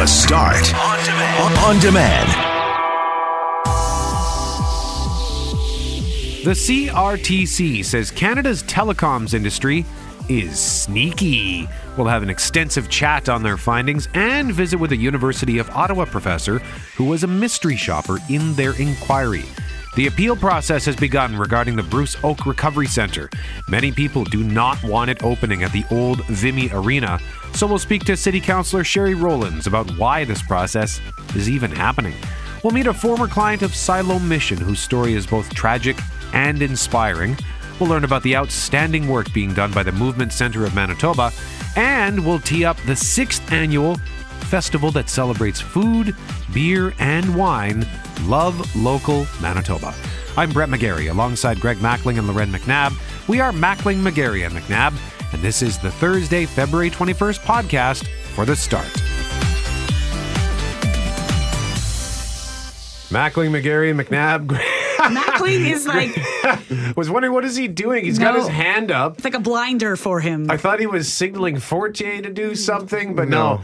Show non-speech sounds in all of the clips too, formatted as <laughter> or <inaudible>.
The Start on demand. On demand. The CRTC says Canada's telecoms industry is sneaky. We'll have an extensive chat on their findings and visit with a University of Ottawa professor who was a mystery shopper in their inquiry. The appeal process has begun regarding the Bruce Oake Recovery Centre. Many people do not want it opening at the old Vimy Arena, so we'll speak to City Councillor Sherri Rollins about why this process is even happening. We'll meet a former client of Siloam Mission whose story is both tragic and inspiring. We'll learn about the outstanding work being done by the Movement Centre of Manitoba, and we'll tee up the sixth annual festival that celebrates food, beer, and wine. Love Local Manitoba. I'm Brett McGarry alongside Greg Mackling and Loren McNabb. We are Mackling, McGarry, and McNabb, and this is the Thursday, February 21st podcast for The Start. Mackling, McGarry, and McNabb. <laughs> Mackling is like <laughs> was wondering what is he doing? He's got his hand up. it's like a blinder for him. I thought he was signaling Fortier to do something, but no.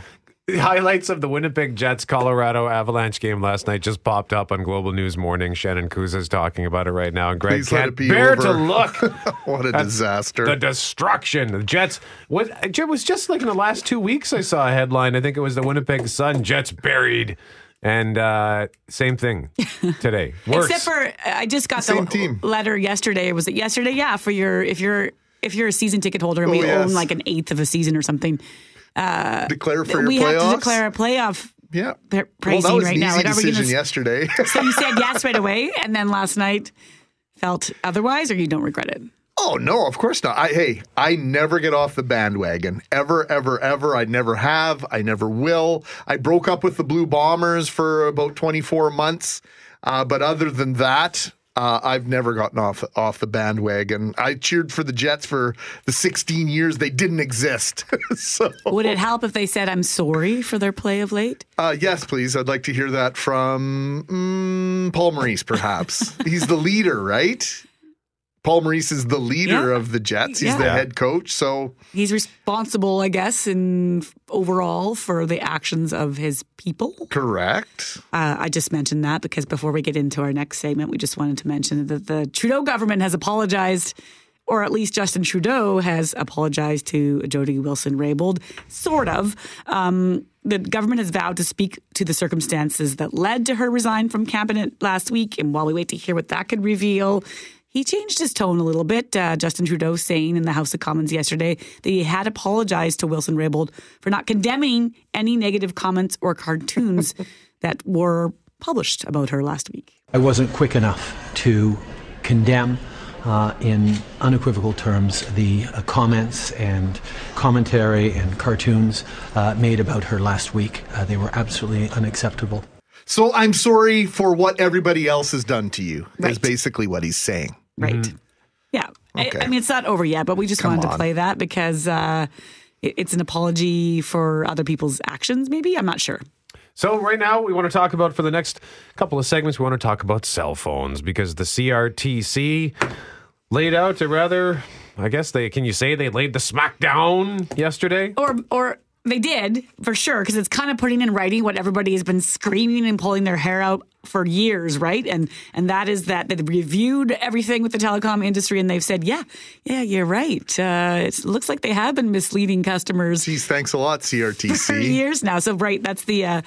<laughs> Highlights of the Winnipeg Jets Colorado Avalanche game last night just popped up on Global News Morning. Shannon Kuz is talking about it right now, and Greg Please can't it be bear to look. <laughs> What a disaster. The destruction. The Jets. What? It was just like in the last two weeks. I saw a headline. I think it was the Winnipeg Sun. Jets buried, and uh, same thing <laughs> today. Worse. Except for I just got Same the team. letter yesterday. Was it yesterday? Yeah, for your if you're if you're a season ticket holder and Oh, we yes. own like an eighth of a season or something, Declare for your we playoffs. have to declare a playoff. Yeah. Well, that was right an now. easy Like, we gonna decision yesterday. <laughs> So you said yes right <laughs> away, and then last night felt otherwise, or you don't regret it. oh no, of course not. I, hey, I never get off the bandwagon ever, ever, ever. I never have. I never will. I broke up with the Blue Bombers for about 24 months, uh, but other than that. Uh, I've never gotten off off the bandwagon. I cheered for the Jets for the 16 years they didn't exist. <laughs> so, Would it help if they said I'm sorry for their play of late? uh, yes, please. I'd like to hear that from mm, Paul Maurice, perhaps. He's the leader, right? Paul Maurice is the leader Yeah. of the Jets. He's Yeah. the head coach. So He's responsible, I guess, in overall for the actions of his people. correct. Uh, I just mentioned that because before we get into our next segment, we just wanted to mention that the Trudeau government has apologized, or at least Justin Trudeau has apologized to Jody Wilson Raybould, sort of. Um, the government has vowed to speak to the circumstances that led to her resign from cabinet last week. And while we wait to hear what that could reveal, he changed his tone a little bit. Uh, Justin Trudeau saying in the House of Commons yesterday that he had apologized to Wilson Raybould for not condemning any negative comments or cartoons <laughs> that were published about her last week. I wasn't quick enough to condemn uh, in unequivocal terms the uh, comments and commentary and cartoons uh, made about her last week. Uh, they were absolutely unacceptable. So I'm sorry for what everybody else has done to you. Is basically what he's saying. Right. Yeah. I, Okay. I mean, it's not over yet, but we just Come wanted on. to play that because uh, it, it's an apology for other people's actions, maybe? I'm not sure. So right now we want to talk about for the next couple of segments we want to talk about cell phones because the CRTC laid out a rather I guess they can you say they laid the smack down yesterday? Or, or they did for sure, because it's kind of putting in writing what everybody has been screaming and pulling their hair out for years, right? And and that is that they've reviewed everything with the telecom industry, and they've said, yeah, yeah, you're right. Uh, it looks like they have been misleading customers Geez, thanks a lot, CRTC. <laughs> for years now. So, right, that's the uh,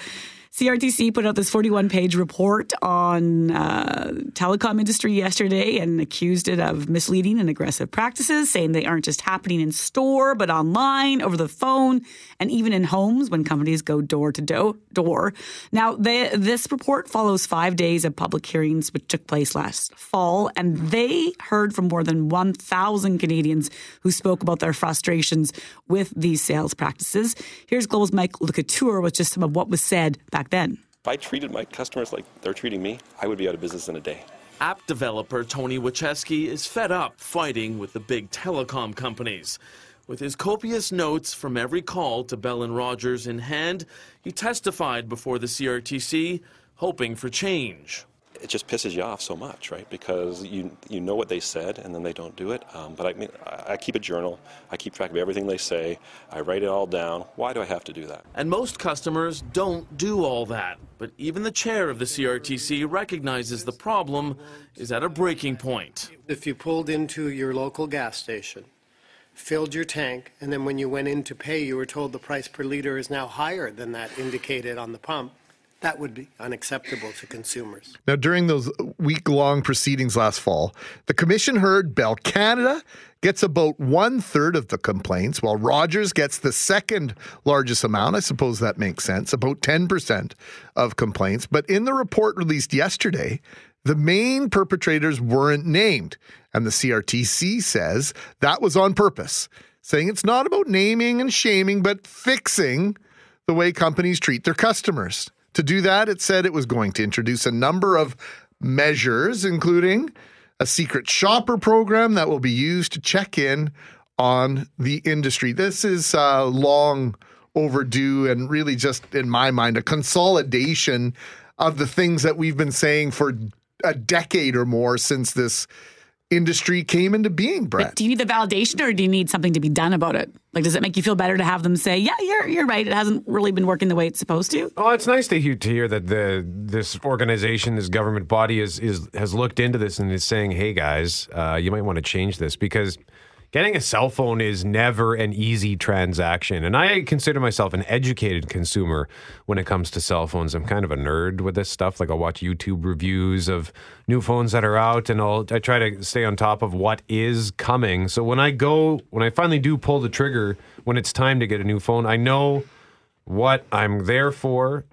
CRTC put out this 41 page report on uh, telecom industry yesterday and accused it of misleading and aggressive practices, saying they aren't just happening in store, but online, over the phone, and even in homes when companies go door to door. Now, they, this report follows five days of public hearings, which took place last fall, and they heard from more than 1,000 Canadians who spoke about their frustrations with these sales practices. Here's Global's Mike Le Couteur with just some of what was said back then. If I treated my customers like they're treating me, I would be out of business in a day. App developer Tony Wachewski is fed up fighting with the big telecom companies. With his copious notes from every call to Bell and Rogers in hand, he testified before the CRTC, hoping for change. It just pisses you off so much, right? Because you you know what they said and then they don't do it. Um, but I mean, I, I keep a journal. I keep track of everything they say. I write it all down. Why do I have to do that? And most customers don't do all that. But even the chair of the CRTC recognizes the problem is at a breaking point. If you pulled into your local gas station, filled your tank, and then when you went in to pay, you were told the price per liter is now higher than that indicated on the pump, that would be unacceptable to consumers. Now, during those week long proceedings last fall, the commission heard Bell Canada gets about one third of the complaints, while Rogers gets the second largest amount. I suppose that makes sense, about 10% of complaints. But in the report released yesterday, the main perpetrators weren't named. And the CRTC says that was on purpose, saying it's not about naming and shaming, but fixing the way companies treat their customers. To do that, it said it was going to introduce a number of measures, including a secret shopper program that will be used to check in on the industry. This is uh, long overdue and really just, in my mind, a consolidation of the things that we've been saying for a decade or more since this industry came into being, Brett. Do you need the validation or do you need something to be done about it? Like, does it make you feel better to have them say, yeah, you're, you're right. It hasn't really been working the way it's supposed to? Oh, it's nice to hear, to hear that the this organization, this government body, is is has looked into this and is saying, "Hey, guys, uh, you might want to change this because getting a cell phone is never an easy transaction." And I consider myself an educated consumer when it comes to cell phones. I'm kind of a nerd with this stuff. Like I'll watch YouTube reviews of new phones that are out, and I'll I try to stay on top of what is coming. So when I go, when I finally do pull the trigger, when it's time to get a new phone, I know what I'm there for.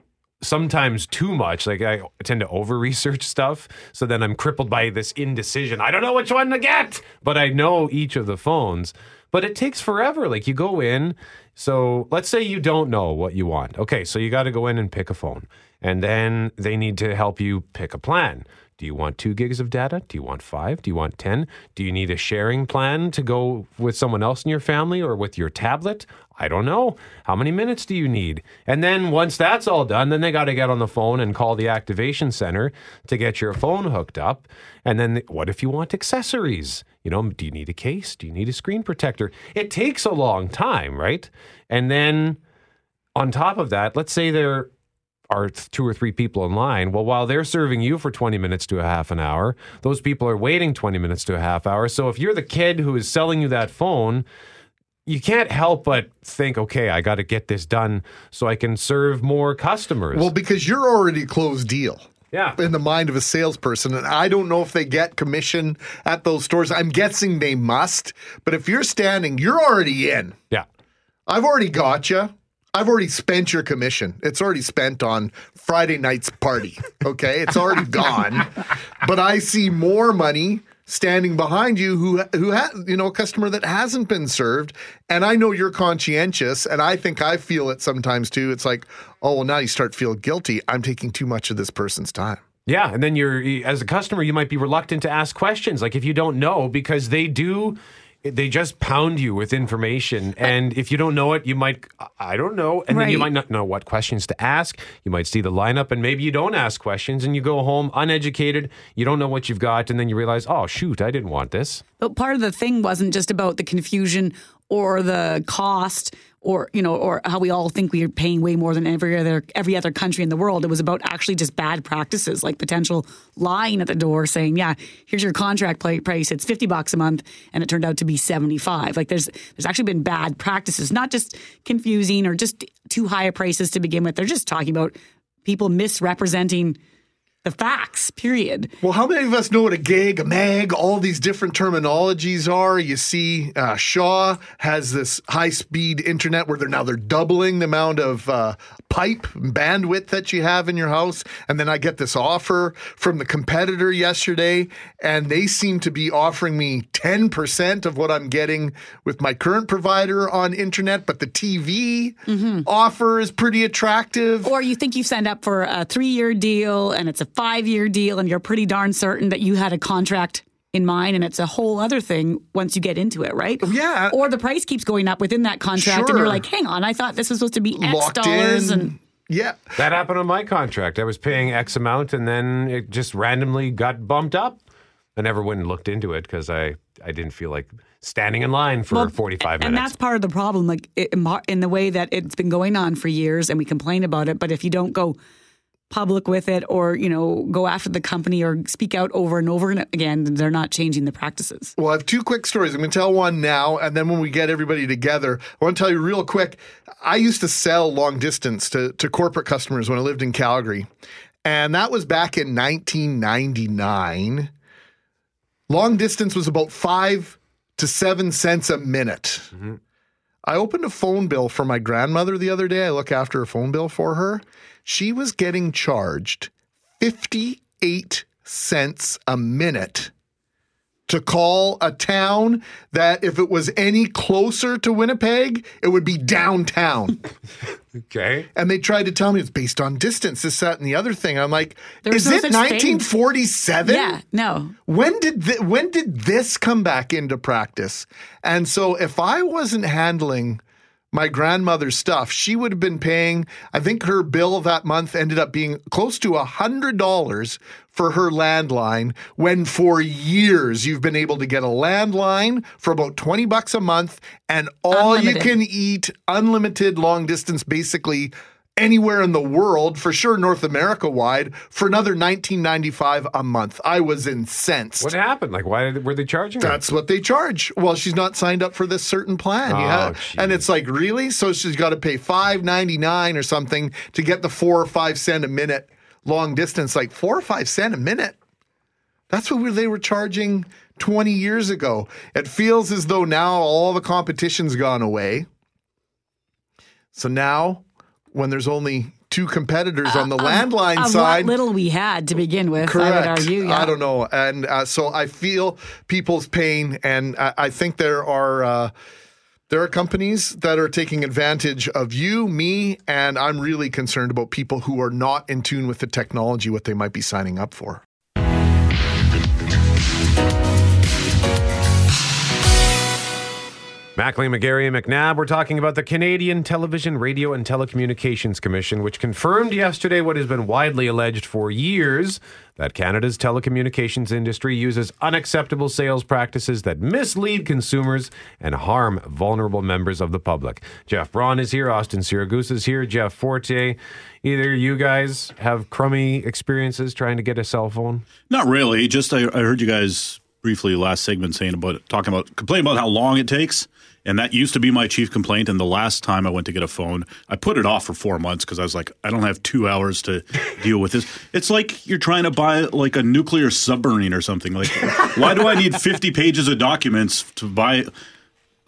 Sometimes too much. Like I tend to over research stuff. So then I'm crippled by this indecision. I don't know which one to get, but I know each of the phones. But it takes forever. Like you go in. So let's say you don't know what you want. Okay. So you got to go in and pick a phone. And then they need to help you pick a plan. Do you want two gigs of data? Do you want five? Do you want 10? Do you need a sharing plan to go with someone else in your family or with your tablet? I don't know. How many minutes do you need? And then once that's all done, then they got to get on the phone and call the activation center to get your phone hooked up. And then what if you want accessories? You know, do you need a case? Do you need a screen protector? It takes a long time, right? And then on top of that, let's say there are two or three people in line. Well, while they're serving you for 20 minutes to a half an hour, those people are waiting 20 minutes to a half hour. So if you're the kid who is selling you that phone, you can't help but think, okay, I got to get this done so I can serve more customers. Well, because you're already a closed deal. Yeah. In the mind of a salesperson. And I don't know if they get commission at those stores. I'm guessing they must. But if you're standing, you're already in. yeah. I've already got you. I've already spent your commission. It's already spent on Friday night's party. Okay, it's already <laughs> gone. But I see more money standing behind you who who ha- you know a customer that hasn't been served. And I know you're conscientious and I think I feel it sometimes too. It's like oh well now you start feel guilty. I'm taking too much of this person's time. Yeah, and then you're as a customer, you might be reluctant to ask questions, like if you don't know, because they do. They just pound you with information, and if you don't know it, you might I don't know, and then you might not know what questions to ask. You might see the lineup, and maybe you don't ask questions, and you go home uneducated. You don't know what you've got, and then you realize, oh shoot, I didn't want this. But part of the thing wasn't just about the confusion or the cost or you know or how we all think we are paying way more than every other every other country in the world. It was about actually just bad practices like potential lying at the door saying, "Yeah, here's your contract price. It's 50 bucks a month." And it turned out to be 75. Like there's there's actually been bad practices, not just confusing or just too high a prices to begin with. They're just talking about people misrepresenting the facts, period. Well, how many of us know what a gig, a mag, all these different terminologies are? You see, uh, Shaw has this high-speed internet where they're now they're doubling the amount of uh, pipe and bandwidth that you have in your house, and then I get this offer from the competitor yesterday, and they seem to be offering me ten percent of what I'm getting with my current provider on internet, but the TV offer is pretty attractive. Or you think you've signed up for a three year deal and it's a five year deal and you're pretty darn certain that you had a contract in mind and it's a whole other thing once you get into it, right? Oh, yeah. Or the price keeps going up within that contract and you're like, hang on, I thought this was supposed to be X Locked dollars in. and Yeah. That happened on my contract. I was paying X amount and then it just randomly got bumped up. I never went and looked into it because I, I didn't feel like standing in line for Well, 45 and minutes. And that's part of the problem, like it- in the way that it's been going on for years, and we complain about it. But if you don't go public with it, or you know, go after the company, or speak out over and over again, they're not changing the practices. Well, I have two quick stories. I'm going to tell one now, and then when we get everybody together, I want to tell you real quick. I used to sell long distance to, to corporate customers when I lived in Calgary, and that was back in 1999. Long distance was about five to seven cents a minute. Mm-hmm. I opened a phone bill for my grandmother the other day. I look after a phone bill for her. She was getting charged 58 cents a minute to call a town that if it was any closer to Winnipeg, it would be downtown. <laughs> okay. and they tried to tell me it's based on distance, this, that, and the other thing. I'm like, is no it such thing. 1947? Yeah, no. When did thi- when did this come back into practice? And so if I wasn't handling my grandmother's stuff, she would have been paying. I think her bill that month ended up being close to a hundred dollars for her landline. When for years you've been able to get a landline for about twenty bucks a month, and all Unlimited. you can eat unlimited long distance, basically anywhere in the world, for sure North America wide, for another 19.95 a month. I was incensed. What happened? Like, why did, were they charging her? That's what they charge. Well, she's not signed up for this certain plan. Oh, yeah. And it's like, really? So she's got to pay five ninety nine or something to get the four or five cent a minute long distance. Like four or five cent a minute. That's what we- they were charging 20 years ago. It feels as though now all the competition's gone away. So now, when there's only two competitors on the landline Of side, what little we had to begin with, I Correct. would argue. Yeah. I don't know, and uh, so I feel people's pain, and I, I think there are uh, there are companies that are taking advantage of you, me, and I'm really concerned about people who are not in tune with the technology, what they might be signing up for. Mackling, McGarry, and McNabb. We're talking about the Canadian Television, Radio, and Telecommunications Commission, which confirmed yesterday what has been widely alleged for years that Canada's telecommunications industry uses unacceptable sales practices that mislead consumers and harm vulnerable members of the public. Jeff Braun is here. Austin Siragusa is here. Jeff Forte. Either you guys have crummy experiences trying to get a cell phone? Not really. Just I, I heard you guys briefly last segment saying about talking about complaining about how long it takes, and that used to be my chief complaint. And the last time I went to get a phone, I put it off for four months because I was like, I don't have two hours to <laughs> deal with this. It's like you're trying to buy like a nuclear submarine or something. Like, why do I need <laughs> 50 pages of documents to buy?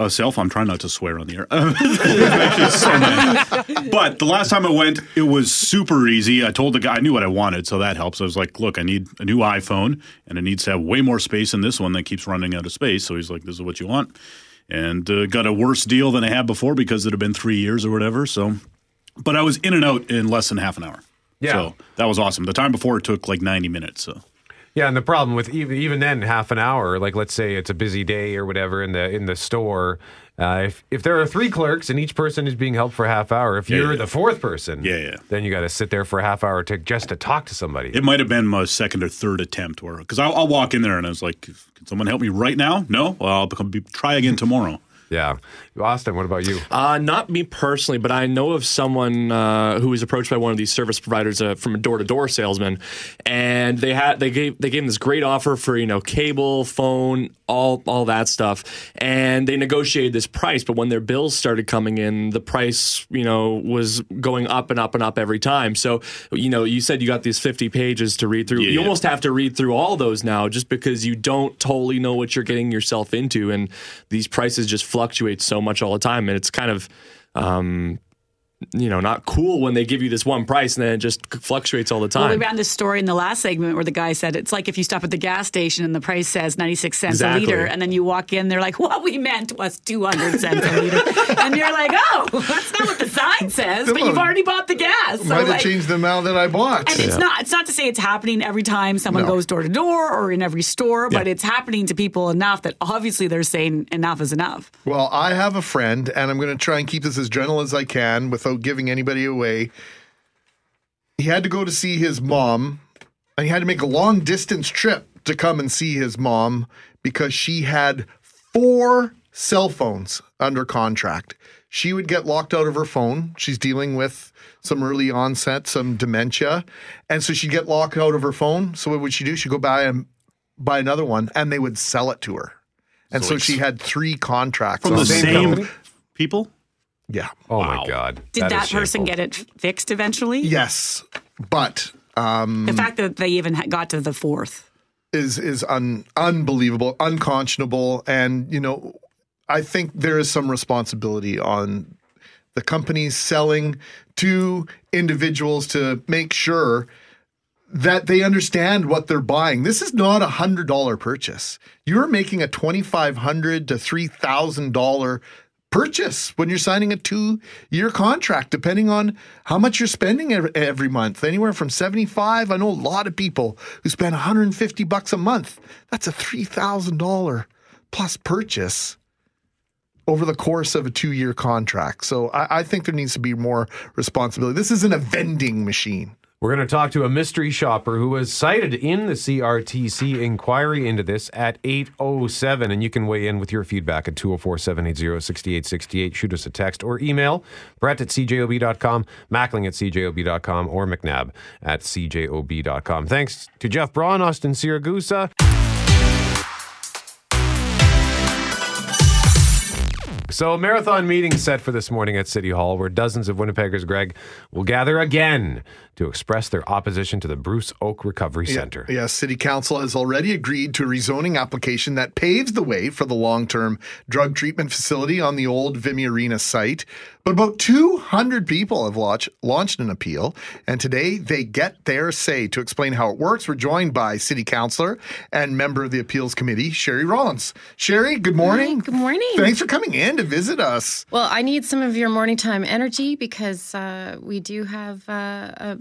A cell phone. I'm trying not to swear on the air. <laughs> So. But the last time I went, it was super easy. I told the guy I knew what I wanted, so that helps. I was like, "Look, I need a new iPhone, and it needs to have way more space than this one that keeps running out of space." So he's like, "This is what you want," and uh, got a worse deal than I had before because it had been three years or whatever. So, but I was in and out in less than half an hour. Yeah. So that was awesome. The time before it took like 90 minutes. So. Yeah, and the problem with even even then half an hour, like let's say it's a busy day or whatever in the in the store, uh, if if there are three clerks and each person is being helped for a half hour, if Yeah, you're yeah. the fourth person, Yeah, yeah. then you got to sit there for a half hour to just to talk to somebody. It might have been my second or third attempt where, because I'll, I'll walk in there and I was like, can someone help me right now? No? Well, I'll become, be, try again tomorrow. yeah, Austin, what about you? Uh, not me personally, but I know of someone uh, who was approached by one of these service providers uh, from a door-to-door salesman, and they had they gave they gave him this great offer for you know cable, phone, all all that stuff, and they negotiated this price. But when their bills started coming in, the price you know was going up and up and up every time. So you know you said you got these fifty pages to read through. Yeah, you yeah. almost have to read through all those now, just because you don't totally know what you're getting yourself into, and these prices just fluctuate so much all the time, and it's kind of. Um, you know, not cool when they give you this one price and then it just fluctuates all the Well, we ran this story in the last segment where the guy said it's like if you stop at the gas station and the price says 96 cents Exactly. a liter, and then you walk in, they're like, what we meant was 200 cents a liter. <laughs> and you're like, oh, that's not what the sign says, but you've already bought the gas. So Might have changed the amount that I bought. and it's not it's not to say it's happening every time someone No. goes door to door or in every store, but Yeah. it's happening to people enough that obviously they're saying enough is enough. Well, I have a friend, and I'm going to try and keep this as gentle as I can without giving anybody away. he had to go to see his mom, and he had to make a long distance trip to come and see his mom because she had four cell phones under contract. She would get locked out of her phone. She's dealing with some early onset, some dementia. And so she'd get locked out of her phone. So what would she do? She'd go buy and buy another one and they would sell it to her. And so, So she had three contracts From on the the same people? Yeah. Oh my God. Did that person shameful. get it fixed eventually? Yes. But um, The fact that they even got to the fourth. is is un, unbelievable, unconscionable, and you know, I think there is some responsibility on the companies selling to individuals to make sure that they understand what they're buying. This is not a hundred dollar purchase. You're making a twenty five hundred to three thousand dollar purchase when you're signing a two year contract, depending on how much you're spending every, month. Anywhere from 75. I know a lot of people who spend 150 bucks a month. That's a $3,000 plus purchase over the course of a two year contract. So I, I think there needs to be more responsibility. This isn't a vending machine. We're going to talk to a mystery shopper who was cited in the CRTC inquiry into this at 807. And you can weigh in with your feedback at 204 780 6868. Shoot us a text or email Brett at cjob.com, Mackling at cjob.com, or mcnab at cjob.com. Thanks to Jeff Braun, Austin Siragusa. So, a marathon meeting set for this morning at City Hall where dozens of Winnipeggers, Greg, will gather again to express their opposition to the Bruce Oake Recovery Center. Yeah, City Council has already agreed to a rezoning application that paves the way for the long term drug treatment facility on the old Vimy Arena site. But about 200 people have launched, launched an appeal, and today they get their say. To explain how it works, we're joined by City Councilor and member of the Appeals Committee, Sherri Rollins. Sherri, good morning. Hi, good morning. Thanks for coming in to visit us. Well, I need some of your morning time energy because uh, we do have uh,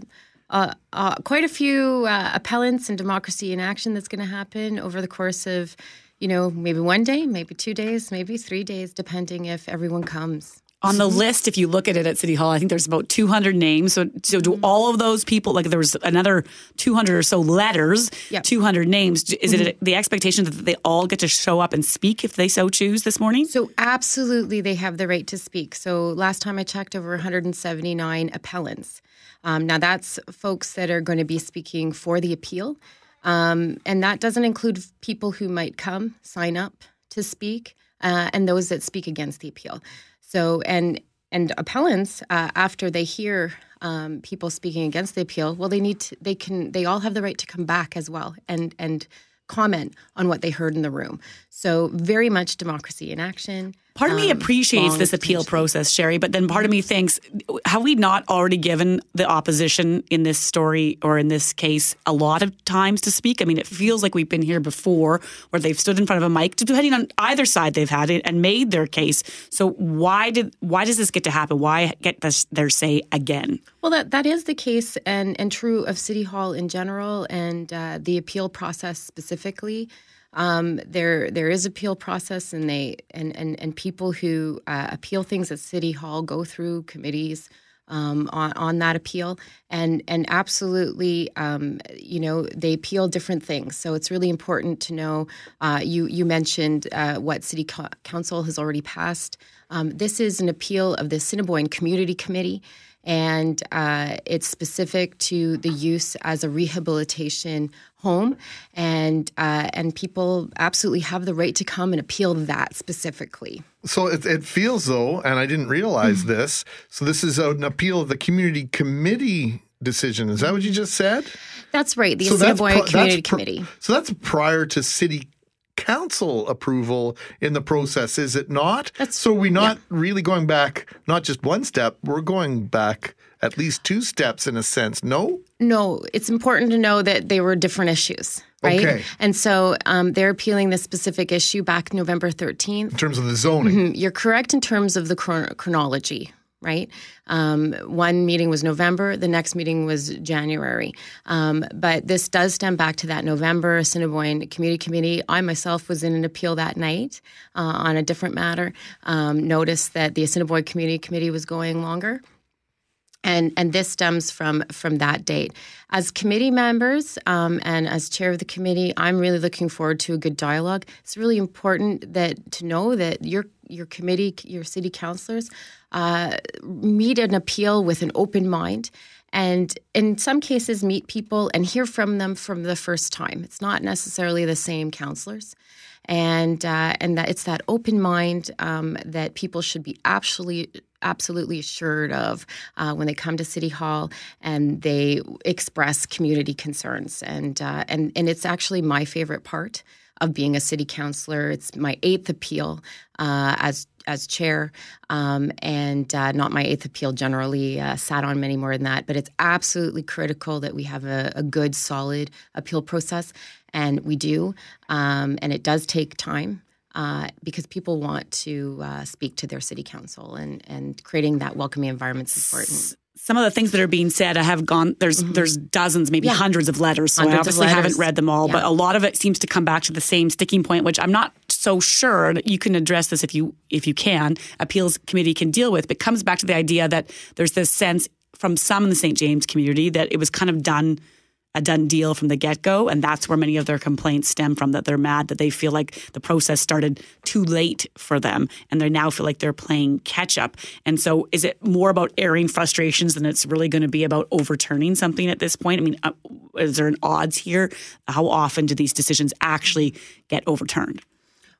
uh, quite a few uh, appellants and democracy in action that's going to happen over the course of, you know, maybe one day, maybe two days, maybe three days, depending if everyone comes. On the list, if you look at it at City Hall, I think there's about 200 names. So, so Mm-hmm. do all of those people, like there was another 200 or so letters, Yep. 200 names. Is it Mm-hmm. the expectation that they all get to show up and speak if they so choose this morning? So, absolutely, they have the right to speak. So, last time I checked, over 179 appellants. Um, now, that's folks that are going to be speaking for the appeal. Um, and that doesn't include people who might come, sign up to speak, uh, and those that speak against the appeal. So, and and appellants, uh, after they hear um, people speaking against the appeal, well, they need to, they can, they all have the right to come back as well and and comment on what they heard in the room. So, very much democracy in action. Part of me Um, appreciates this appeal process, Sherri, but then part of me thinks, have we not already given the opposition in this story or in this case a lot of times to speak? I mean, it feels like we've been here before where they've stood in front of a mic, depending on either side they've had it, and made their case. So why did why does this get to happen? Why get this, their say again? Well, that, that is the case and, and true of City Hall in general and uh, the appeal process specifically. Um, there there is appeal process and they and and, and people who uh, appeal things at City Hall go through committees um, on on that appeal and and absolutely um, you know they appeal different things. So it's really important to know. Uh, you you mentioned uh, what City Co- Council has already passed. Um, this is an appeal of the Assiniboine Community Committee and uh, it's specific to the use as a rehabilitation home, and uh, and people absolutely have the right to come and appeal that specifically. So it, it feels though, and I didn't realize this. So this is an appeal of the community committee decision. Is that what you just said? That's right, the So Assiniboine Community pri- Committee. So that's prior to city council approval in the process, is it not? so we're not really going back, not just one step. We're going back at least two steps in a sense. No. No, it's important to know that they were different issues, right? Okay. And so um, they're appealing this specific issue back November 13th. In terms of the zoning. Mhm. You're correct in terms of the chron- chronology, right? Um, one meeting was November, the next meeting was January. Um, but this does stem back to that November Assiniboine Community Committee. I myself was in an appeal that night uh, on a different matter. Um, noticed that the Assiniboine Community Committee was going longer. and and this stems from from that date. As committee members um, and as chair of the committee, I'm really looking forward to a good dialogue. It's really important that to know that your your committee, your city councilors, uh, meet an appeal with an open mind. And in some cases, meet people and hear from them from the first time. It's not necessarily the same counselors and uh, and that it's that open mind um, that people should be absolutely absolutely assured of uh, when they come to City Hall and they express community concerns and uh, and and it's actually my favorite part of being a city councilor. It's my eighth appeal uh, as as chair, um, and uh, not my eighth appeal. Generally, uh, sat on many more than that. But it's absolutely critical that we have a, a good, solid appeal process, and we do. Um, and it does take time. Uh, because people want to uh, speak to their city council and, and creating that welcoming environment is important some of the things that are being said, I have gone. There's mm-hmm. there's dozens, maybe yeah. hundreds of letters. So hundreds I obviously haven't read them all, yeah. but a lot of it seems to come back to the same sticking point, which I'm not so sure that you can address this if you if you can. Appeals committee can deal with, but comes back to the idea that there's this sense from some in the St. James community that it was kind of done a done deal from the get go. And that's where many of their complaints stem from that they're mad that they feel like the process started too late for them and they now feel like they're playing catch up. And so is it more about airing frustrations than it's really going to be about overturning something at this point? I mean, uh, is there an odds here? How often do these decisions actually get overturned?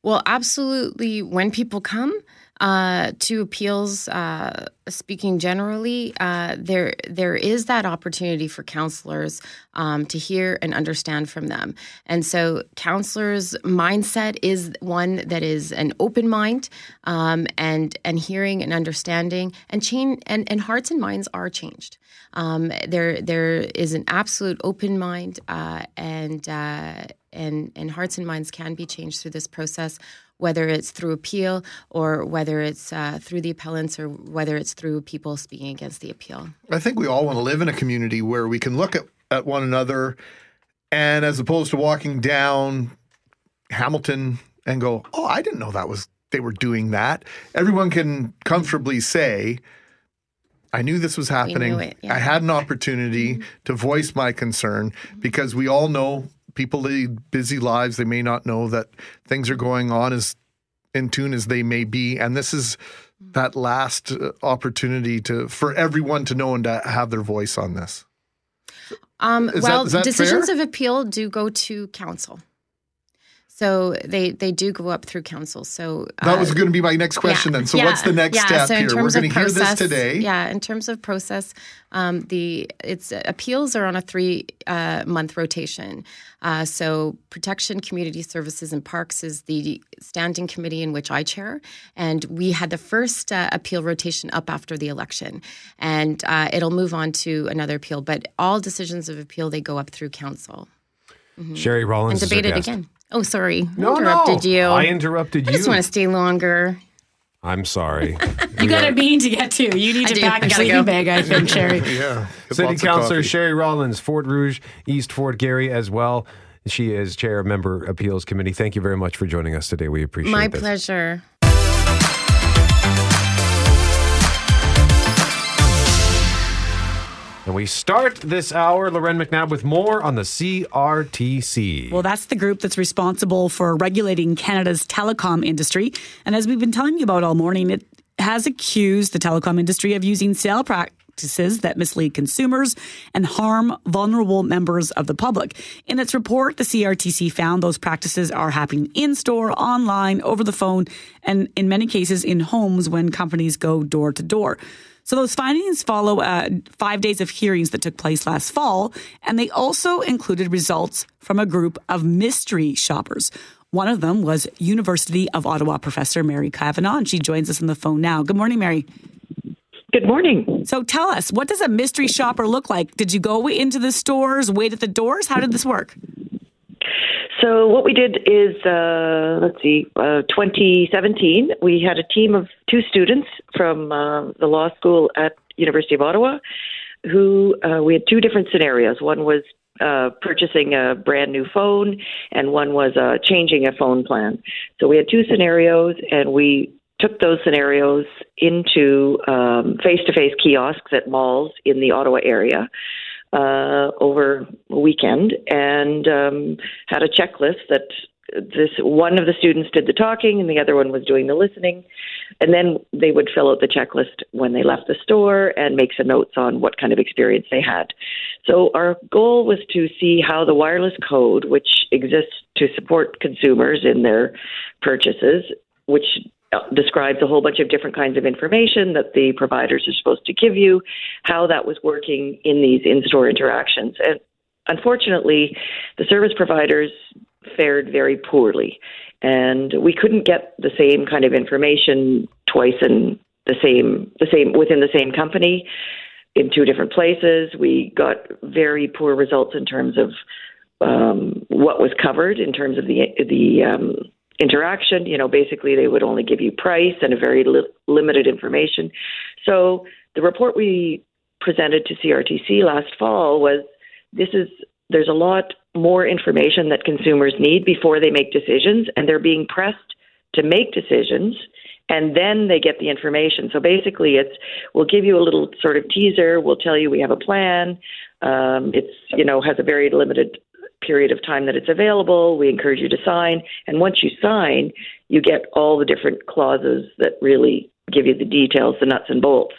Well, absolutely. When people come, uh, to appeals, uh, speaking generally, uh, there there is that opportunity for counselors um, to hear and understand from them. And so, counselors' mindset is one that is an open mind um, and and hearing and understanding and change and, and hearts and minds are changed. Um, there there is an absolute open mind uh, and uh, and and hearts and minds can be changed through this process whether it's through appeal or whether it's uh, through the appellants or whether it's through people speaking against the appeal. I think we all want to live in a community where we can look at, at one another and as opposed to walking down Hamilton and go, oh, I didn't know that was they were doing that. Everyone can comfortably say, I knew this was happening. It, yeah. I had an opportunity mm-hmm. to voice my concern because we all know people lead busy lives. They may not know that things are going on as in tune as they may be. And this is that last uh, opportunity to for everyone to know and to have their voice on this. Um, well, that, decisions fair? of appeal do go to council. So they they do go up through council. So uh, that was going to be my next question. Yeah, then, so yeah, what's the next yeah, step so here? We're going to hear this today. Yeah, in terms of process, um, the it's appeals are on a three uh, month rotation. Uh, so protection, community services, and parks is the standing committee in which I chair, and we had the first uh, appeal rotation up after the election, and uh, it'll move on to another appeal. But all decisions of appeal they go up through council. Mm-hmm. Sherri Rollins and debated again. Oh, sorry. No, interrupted no. you. I interrupted you. I just want to stay longer. I'm sorry. <laughs> you got a meeting to get to. You need I to do. pack a sleeping go. bag, I think, <laughs> Sherri. yeah. City Councilor Sherri Rollins, Fort Rouge, East Fort Garry as well. She is chair of member appeals committee. Thank you very much for joining us today. We appreciate it. My this. pleasure. And we start this hour, Loren McNabb, with more on the CRTC. Well, that's the group that's responsible for regulating Canada's telecom industry. And as we've been telling you about all morning, it has accused the telecom industry of using sale practices that mislead consumers and harm vulnerable members of the public. In its report, the CRTC found those practices are happening in store, online, over the phone, and in many cases in homes when companies go door to door. So those findings follow uh, five days of hearings that took place last fall, and they also included results from a group of mystery shoppers. One of them was University of Ottawa professor Mary Kavanagh, and she joins us on the phone now. Good morning, Mary. Good morning. So tell us, what does a mystery shopper look like? Did you go into the stores, wait at the doors? How did this work? So what we did is, uh, let's see, uh, 2017. We had a team of two students from uh, the law school at University of Ottawa, who uh, we had two different scenarios. One was uh, purchasing a brand new phone, and one was uh, changing a phone plan. So we had two scenarios, and we took those scenarios into face to face kiosks at malls in the Ottawa area uh, over a weekend and um, had a checklist that this one of the students did the talking and the other one was doing the listening. And then they would fill out the checklist when they left the store and make some notes on what kind of experience they had. So our goal was to see how the wireless code which exists to support consumers in their purchases which describes a whole bunch of different kinds of information that the providers are supposed to give you, how that was working in these in store interactions. And unfortunately, the service providers fared very poorly. And we couldn't get the same kind of information twice in the same the same within the same company in two different places. We got very poor results in terms of um, what was covered in terms of the the um, interaction. You know, basically they would only give you price and a very li- limited information. So the report we presented to CRTC last fall was this is there's a lot more information that consumers need before they make decisions and they're being pressed to make decisions and then they get the information. So basically, it's we'll give you a little sort of teaser. We'll tell you we have a plan. Um, it's you know has a very limited period of time that it's available. We encourage you to sign. And once you sign, you get all the different clauses that really give you the details, the nuts and bolts.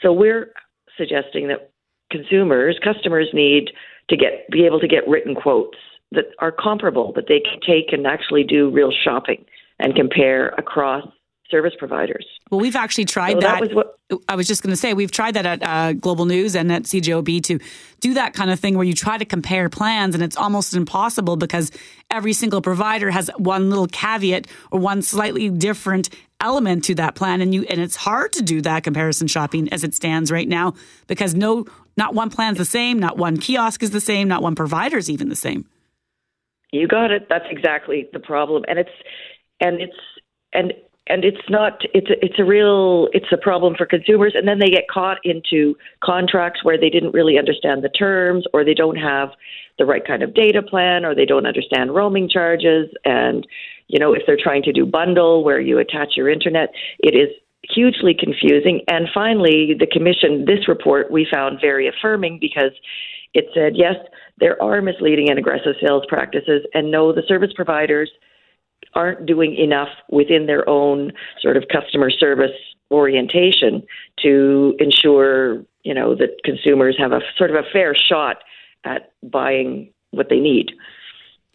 So we're suggesting that consumers, customers need to get be able to get written quotes that are comparable, that they can take and actually do real shopping and compare across service providers. Well, we've actually tried so that. that was what, I was just going to say we've tried that at uh, Global News and at CJOB to do that kind of thing where you try to compare plans, and it's almost impossible because every single provider has one little caveat or one slightly different element to that plan, and you and it's hard to do that comparison shopping as it stands right now because no, not one plan's the same, not one kiosk is the same, not one provider is even the same. You got it. That's exactly the problem, and it's and it's and and it's not it's a, it's a real it's a problem for consumers. And then they get caught into contracts where they didn't really understand the terms or they don't have the right kind of data plan or they don't understand roaming charges. And you know if they're trying to do bundle where you attach your internet it is hugely confusing. And finally the commission this report we found very affirming because it said yes there are misleading and aggressive sales practices and no the service providers aren't doing enough within their own sort of customer service orientation to ensure you know that consumers have a sort of a fair shot at buying what they need.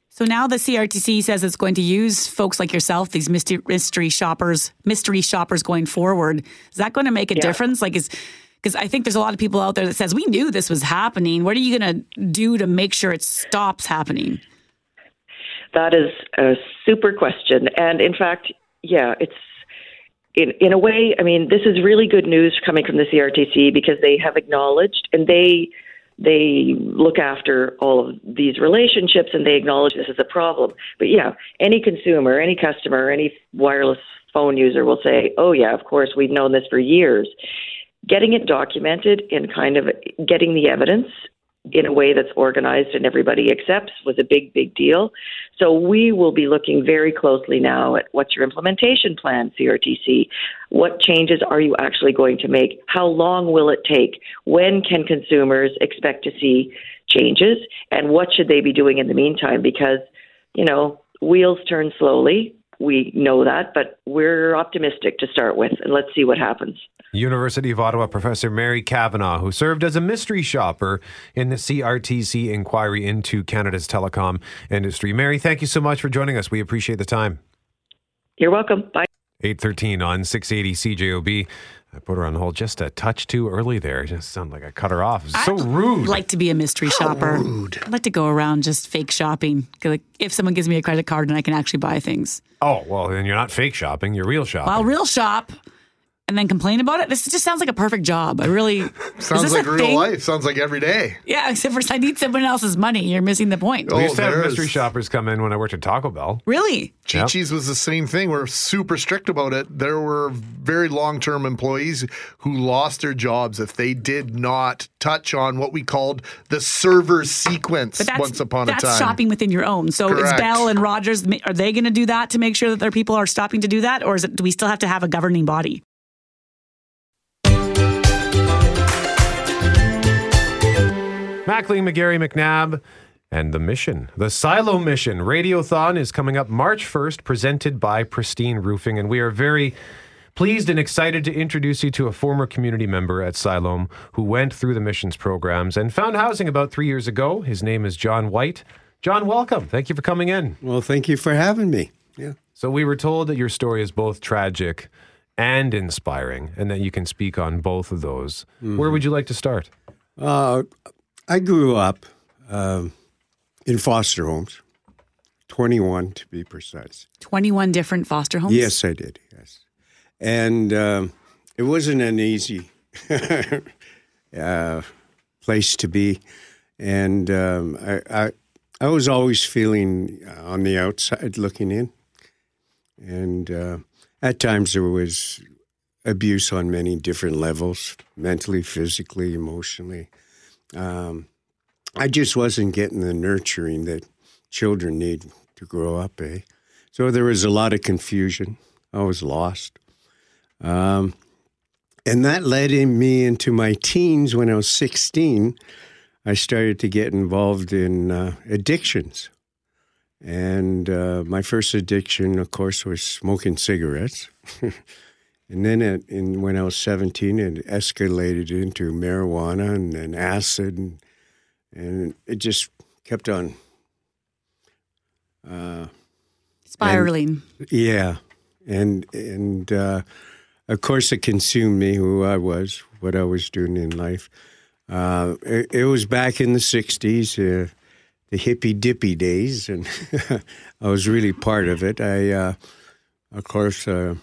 So now the CRTC says it's going to use folks like yourself, these mystery shoppers, mystery shoppers going forward. Is that going to make a yeah. difference? Like, is because I think there's a lot of people out there that says we knew this was happening. What are you going to do to make sure it stops happening? That is a super question. And in fact, yeah, it's in in a way, I mean, this is really good news coming from the CRTC because they have acknowledged and they they look after all of these relationships and they acknowledge this is a problem. But yeah, any consumer, any customer, any wireless phone user will say, "Oh yeah, of course, we've known this for years." Getting it documented and kind of getting the evidence in a way that's organized and everybody accepts was a big, big deal. So we will be looking very closely now at what's your implementation plan, CRTC? What changes are you actually going to make? How long will it take? When can consumers expect to see changes? And what should they be doing in the meantime? Because, you know, wheels turn slowly. We know that, but we're optimistic to start with, and let's see what happens. University of Ottawa professor Mary Kavanagh, who served as a mystery shopper in the CRTC inquiry into Canada's telecom industry. Mary, thank you so much for joining us. We appreciate the time. You're welcome. Bye. 813 on 680 CJOB. I put her on hold just a touch too early there. It just sounded like I cut her off. It was so rude. I'd like to be a mystery How shopper. rude. I'd like to go around just fake shopping. Like if someone gives me a credit card and I can actually buy things. Oh, well, then you're not fake shopping, you're real shopping. Well, real shop. And then complain about it. This just sounds like a perfect job. I really is <laughs> Sounds this like a real thing? life. Sounds like every day. Yeah, except for I need someone else's money. You're missing the point. We used to oh, have mystery is- shoppers come in when I worked at Taco Bell. Really? Chi Yep. Chi's was the same thing. We're super strict about it. There were very long term employees who lost their jobs if they did not touch on what we called the server sequence But once upon a time. shopping within your own. So is Bell and Rogers are they going to do that to make sure that their people are stopping to do that, or is it do we still have to have a governing body? Mackling, McGarry, McNabb, and the mission. The Siloam Mission Radiothon is coming up March 1st, presented by Pristine Roofing. And we are very pleased and excited to introduce you to a former community member at Siloam who went through the missions programs and found housing about three years ago. His name is John White. John, welcome. Thank you for coming in. Well, thank you for having me. Yeah. So, we were told that your story is both tragic and inspiring, and that you can speak on both of those. Where would you like to start? Uh, I grew up um, in foster homes, 21 to be precise. Twenty one different foster homes. Yes, I did. Yes. And um, it wasn't an easy <laughs> uh, place to be. And um, I, I, I was always feeling uh, on the outside looking in. And uh, at times there was abuse on many different levels mentally, physically, emotionally. Um, I just wasn't getting the nurturing that children need to grow up, eh? So there was a lot of confusion. I was lost. Um, and that led in me into my teens when I was 16. I started to get involved in uh, addictions. And uh, my first addiction, of course, was smoking cigarettes. <laughs> and then it, in, when I was 17, it escalated into marijuana and then acid. And, and it just kept on. Uh, Spiraling. yeah, and and uh, of course it consumed me, who I was, what I was doing in life. Uh, it, it was back in the '60s, uh, the hippy dippy days, and <laughs> I was really part of it. I, uh, of course, uh,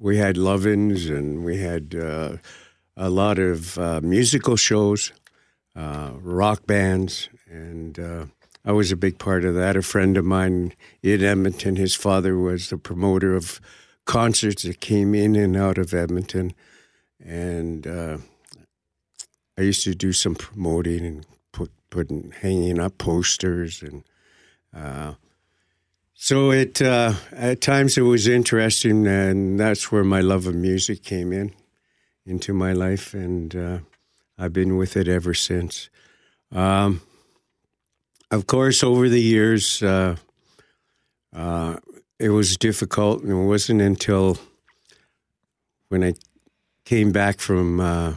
we had love-ins, and we had uh, a lot of uh, musical shows, uh, rock bands, and uh, I was a big part of that. A friend of mine in Edmonton, his father was the promoter of concerts that came in and out of Edmonton, and uh, I used to do some promoting and put putting hanging up posters and. So it uh, at times it was interesting, and that's where my love of music came in into my life, and uh, I've been with it ever since. Um, of course, over the years, uh, uh, it was difficult, and it wasn't until when I came back from. Uh,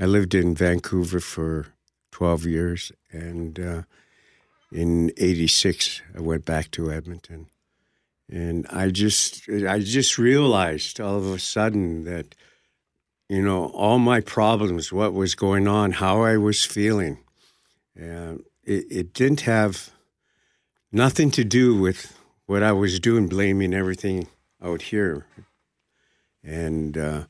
I lived in Vancouver for twelve years, and uh, in '86, I went back to Edmonton, and I just, I just realized all of a sudden that, you know, all my problems, what was going on, how I was feeling, uh, it, it didn't have nothing to do with what I was doing, blaming everything out here, and uh,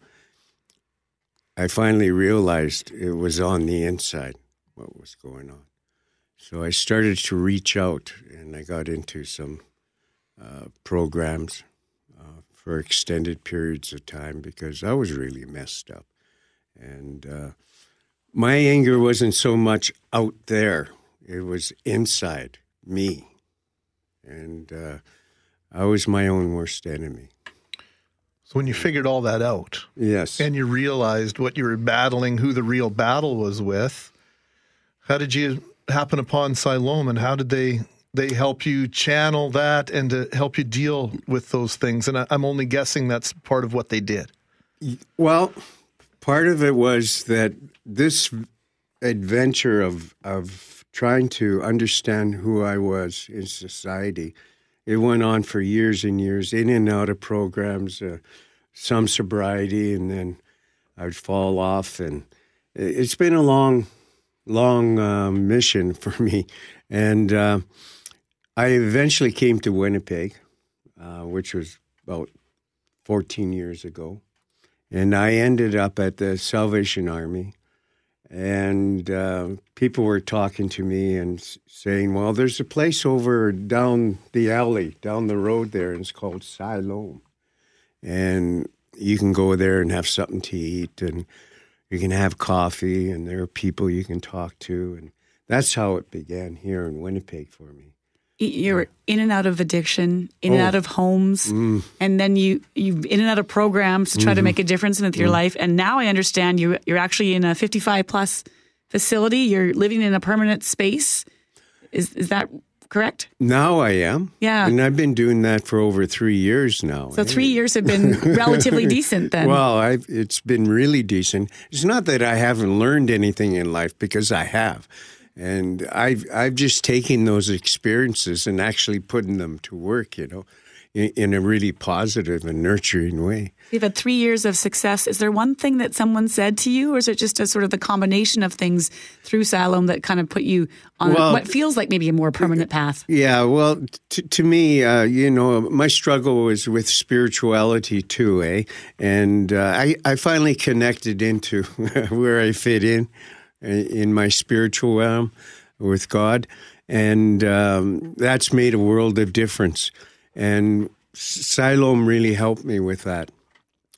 I finally realized it was on the inside what was going on. So I started to reach out, and I got into some uh, programs uh, for extended periods of time because I was really messed up, and uh, my anger wasn't so much out there; it was inside me, and uh, I was my own worst enemy. So when you figured all that out, Yes, and you realized what you were battling, who the real battle was with, how did you happen upon Siloam, and how did they they help you channel that and to help you deal with those things? And I, I'm only guessing that's part of what they did. Well, part of it was that this adventure of of trying to understand who I was in society, it went on for years and years, in and out of programs, uh, some sobriety, and then I'd fall off, and it- it's been a long, long uh, mission <laughs> for me, and uh, I eventually came to Winnipeg, uh, which was about 14 years ago. And I ended up at the Salvation Army. And uh, people were talking to me and saying, Well, there's a place over down the alley, down the road there, and it's called Siloam. And you can go there and have something to eat, and you can have coffee, and there are people you can talk to. And that's how it began here in Winnipeg for me. You're in and out of addiction, in and Oh. out of homes, Mm. and then you you in and out of programs to try to Mhm. make a difference with your Mm. life. And now I understand you you're actually in a 55 plus facility. You're living in a permanent space. Is is that correct? Now I am. Yeah. And I've been doing that for over three years now. So three years have been <laughs> relatively decent then. Well, I've, it's been really decent. It's not that I haven't learned anything in life because I have. And I've, I've just taken those experiences and actually putting them to work, you know, in, in a really positive and nurturing way. You've had three years of success. Is there one thing that someone said to you, or is it just a sort of the combination of things through Siloam that kind of put you on Well- what feels like maybe a more permanent path? Yeah, well, t- to me, uh, you know, my struggle was with spirituality too, eh? And uh, I, I finally connected into <laughs> where I fit in, in my spiritual realm with God. And um, that's made a world of difference. And Siloam really helped me with that.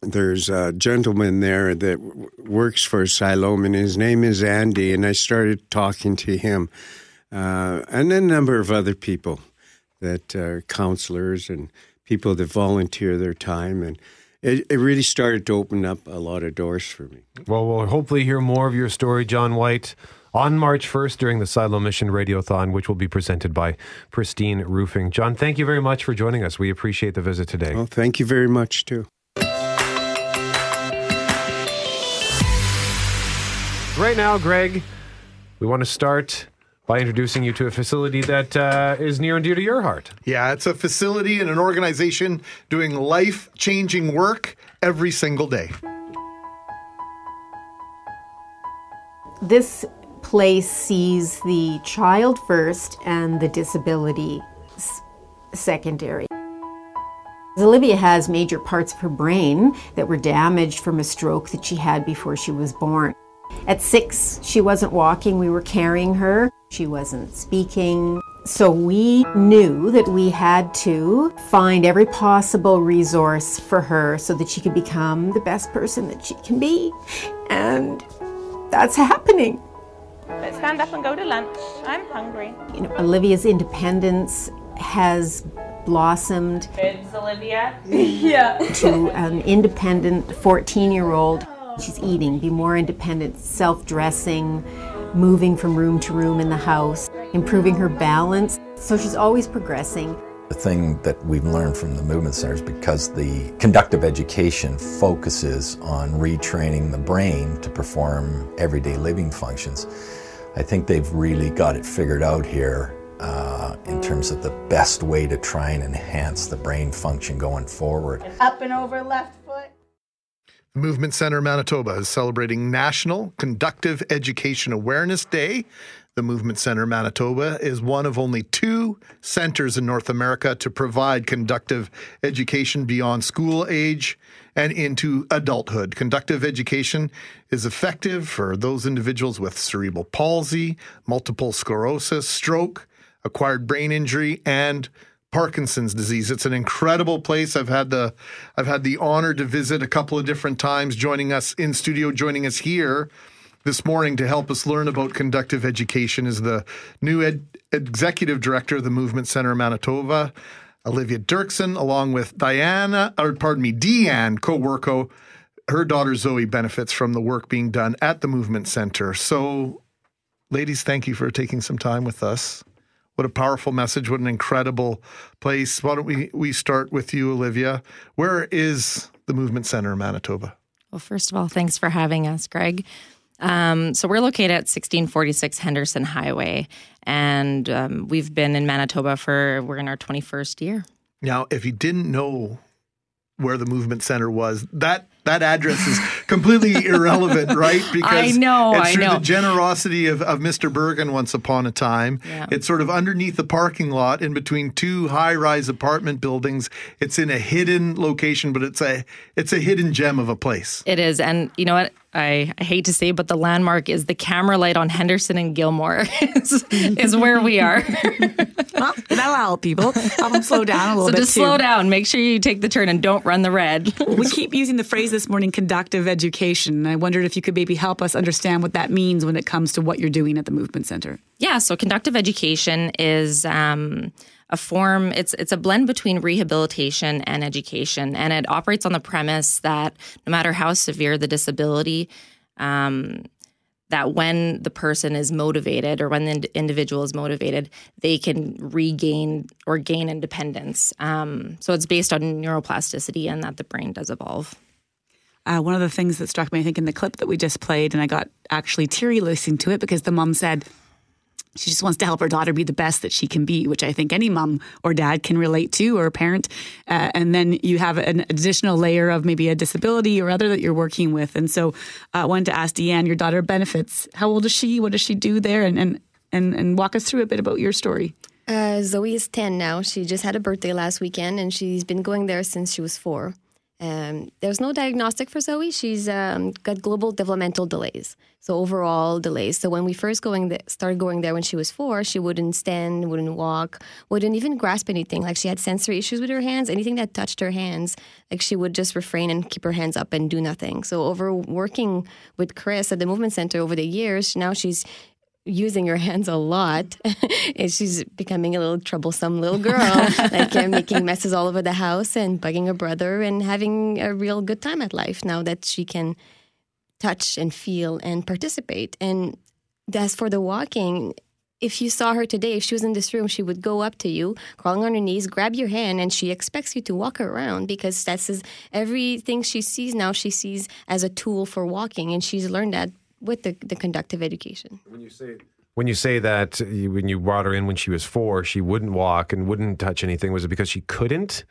There's a gentleman there that works for Siloam, and his name is Andy. And I started talking to him, uh, and a number of other people that are counselors and people that volunteer their time. And it, it really started to open up a lot of doors for me. Well, we'll hopefully hear more of your story, John White, on March 1st during the Siloam Mission Radiothon, which will be presented by Pristine Roofing. John, thank you very much for joining us. We appreciate the visit today. Well, thank you very much, too. Right now, Greg, we want to start by introducing you to a facility that uh, is near and dear to your heart. Yeah, it's a facility and an organization doing life changing work every single day. This place sees the child first and the disability secondary. Olivia has major parts of her brain that were damaged from a stroke that she had before she was born. At six, she wasn't walking, we were carrying her. She wasn't speaking. So we knew that we had to find every possible resource for her so that she could become the best person that she can be. And that's happening. Let's stand up and go to lunch. I'm hungry. You know, Olivia's independence has blossomed Kids, Olivia. <laughs> yeah. to an independent 14 year old. She's eating, be more independent, self dressing, moving from room to room in the house, improving her balance. So she's always progressing. The thing that we've learned from the movement centers because the conductive education focuses on retraining the brain to perform everyday living functions. I think they've really got it figured out here uh, in terms of the best way to try and enhance the brain function going forward. Up and over left foot. The Movement Center Manitoba is celebrating National Conductive Education Awareness Day. The Movement Center Manitoba is one of only two centers in North America to provide conductive education beyond school age and into adulthood. Conductive education is effective for those individuals with cerebral palsy, multiple sclerosis, stroke, acquired brain injury, and Parkinson's disease. It's an incredible place. I've had the I've had the honor to visit a couple of different times. Joining us in studio, joining us here this morning to help us learn about conductive education is the new ed- executive director of the Movement Center Manitoba, Olivia Dirksen, along with Diana, or pardon me, Deanne Coworko. Her daughter Zoe benefits from the work being done at the Movement Center. So, ladies, thank you for taking some time with us. What a powerful message. What an incredible place. Why don't we, we start with you, Olivia? Where is the Movement Center in Manitoba? Well, first of all, thanks for having us, Greg. Um, so we're located at 1646 Henderson Highway, and um, we've been in Manitoba for we're in our 21st year. Now, if you didn't know where the Movement Center was, that that address is completely <laughs> irrelevant, right? Because I know, it's I know. the generosity of, of Mr. Bergen once upon a time. Yeah. It's sort of underneath the parking lot in between two high-rise apartment buildings. It's in a hidden location, but it's a it's a hidden gem of a place. It is. And you know what? I, I hate to say, but the landmark is the camera light on Henderson and Gilmore <laughs> is, is where we are. <laughs> well, that'll help people. Help them slow down a little so bit. just too. slow down. Make sure you take the turn and don't run the red. <laughs> we keep using the phrase this morning, conductive education. And I wondered if you could maybe help us understand what that means when it comes to what you're doing at the Movement Center. Yeah, so conductive education is um, a form. It's it's a blend between rehabilitation and education, and it operates on the premise that no matter how severe the disability, um, that when the person is motivated or when the ind- individual is motivated, they can regain or gain independence. Um, so it's based on neuroplasticity and that the brain does evolve. Uh, one of the things that struck me, I think, in the clip that we just played, and I got actually teary listening to it because the mom said she just wants to help her daughter be the best that she can be, which I think any mom or dad can relate to or a parent. Uh, and then you have an additional layer of maybe a disability or other that you're working with. And so uh, I wanted to ask Deanne, your daughter benefits. How old is she? What does she do there? And, and, and, and walk us through a bit about your story. Uh, Zoe is 10 now. She just had a birthday last weekend and she's been going there since she was four. Um, there's no diagnostic for Zoe. She's um, got global developmental delays, so overall delays. So when we first going th- started going there when she was four, she wouldn't stand, wouldn't walk, wouldn't even grasp anything. Like she had sensory issues with her hands. Anything that touched her hands, like she would just refrain and keep her hands up and do nothing. So over working with Chris at the Movement Center over the years, now she's using her hands a lot <laughs> and she's becoming a little troublesome little girl <laughs> like uh, making messes all over the house and bugging her brother and having a real good time at life now that she can touch and feel and participate. And as for the walking if you saw her today, if she was in this room, she would go up to you, crawling on her knees, grab your hand, and she expects you to walk her around because that's everything she sees now, she sees as a tool for walking, and she's learned that with the, the conductive education. When you say when you say that when you brought her in when she was four, she wouldn't walk and wouldn't touch anything. Was it because she couldn't?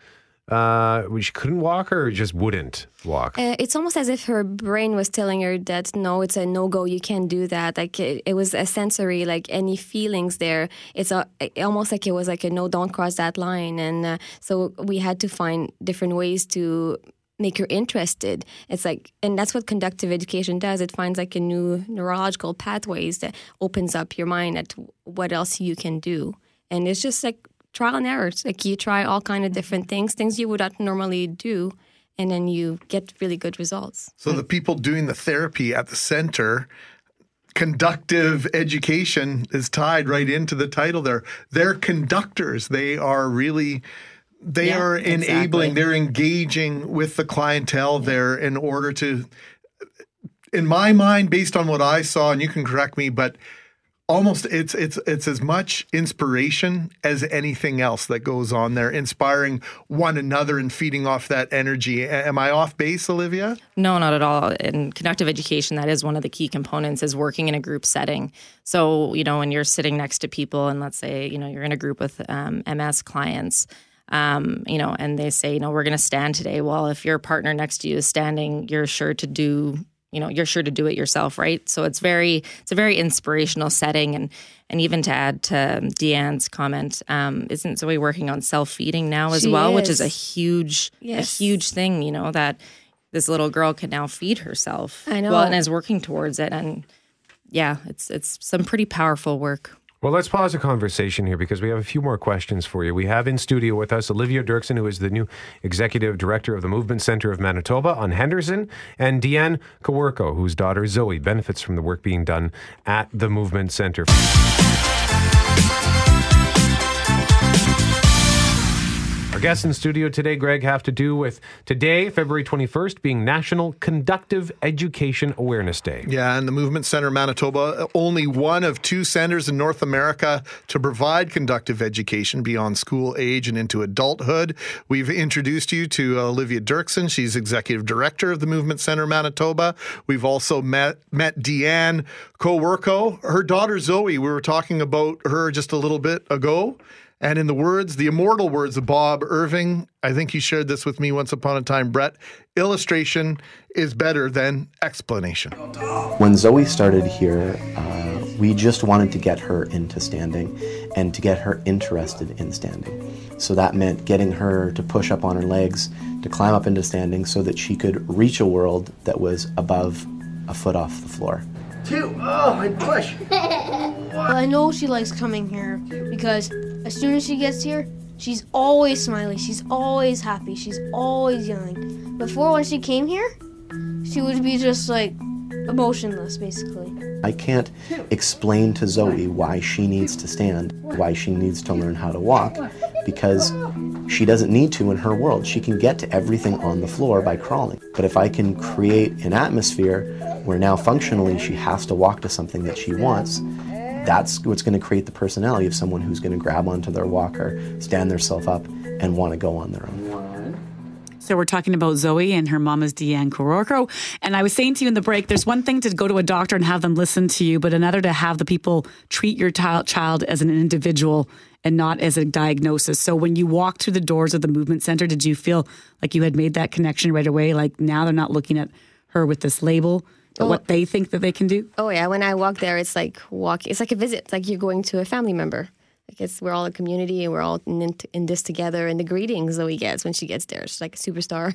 Uh, she couldn't walk, or just wouldn't walk? Uh, it's almost as if her brain was telling her that no, it's a no go. You can't do that. Like it, it was a sensory, like any feelings there. It's a almost like it was like a no, don't cross that line. And uh, so we had to find different ways to make her interested. It's like, and that's what conductive education does. It finds like a new neurological pathways that opens up your mind at what else you can do. And it's just like trial and errors. Like you try all kind of different mm-hmm. things, things you would not normally do, and then you get really good results. So the people doing the therapy at the center, conductive education is tied right into the title there. They're conductors. They are really they Yeah, are enabling, exactly. they're engaging with the clientele there in order to in my mind, based on what I saw, and you can correct me, but almost it's it's it's as much inspiration as anything else that goes on there, inspiring one another and feeding off that energy. Am I off base, Olivia? No, not at all. In conductive education, that is one of the key components is working in a group setting. So, you know, when you're sitting next to people and let's say, you know, you're in a group with um, MS clients, um, you know, and they say, you know, we're going to stand today. Well, if your partner next to you is standing, you're sure to do, you know, you're sure to do it yourself, right? So it's very, it's a very inspirational setting. And, and even to add to Deanne's comment, um, isn't Zoe working on self feeding now as She well, which is a huge, Yes. a huge thing, you know, that this little girl can now feed herself. I know. Well, and is working towards it. And yeah, it's it's some pretty powerful work. Well, let's pause the conversation here because we have a few more questions for you. We have in studio with us Olivia Dirksen, who is the new executive director of the Movement Center of Manitoba on Henderson, and Deanne Kawerko, whose daughter Zoe benefits from the work being done at the Movement Center. Our guests in studio today, Greg, have to do with today, February 21st, being National Conductive Education Awareness Day. Yeah, and the Movement Center Manitoba, only one of two centers in North America to provide conductive education beyond school age and into adulthood. We've introduced you to Olivia Dirksen. She's executive director of the Movement Center Manitoba. We've also met met Deanne Coworko. Her daughter Zoe, we were talking about her just a little bit ago. And in the words, the immortal words of Bob Irving, I think you shared this with me once upon a time, Brett, illustration is better than explanation. When Zoe started here, uh, we just wanted to get her into standing and to get her interested in standing. So that meant getting her to push up on her legs, to climb up into standing so that she could reach a world that was above a foot off the floor. Two. Oh, my push. <laughs> well, I know she likes coming here because as soon as she gets here, she's always smiling. She's always happy. She's always yelling. Before, when she came here, she would be just like emotionless, basically. I can't explain to Zoe why she needs to stand, why she needs to learn how to walk, because she doesn't need to in her world. She can get to everything on the floor by crawling. But if I can create an atmosphere where now functionally she has to walk to something that she wants, that's what's going to create the personality of someone who's going to grab onto their walker, stand themselves up, and want to go on their own. So we're talking about Zoe and her mom is Deanne Kororko. And I was saying to you in the break, there's one thing to go to a doctor and have them listen to you, but another to have the people treat your child as an individual and not as a diagnosis. So when you walked through the doors of the movement center, did you feel like you had made that connection right away? Like now they're not looking at her with this label, but Oh. what they think that they can do? Oh yeah, when I walk there, it's like walk. It's like a visit. It's like you're going to a family member. Like it's we're all a community and we're all in, in this together. And the greetings Zoe gets when she gets there, she's like a superstar.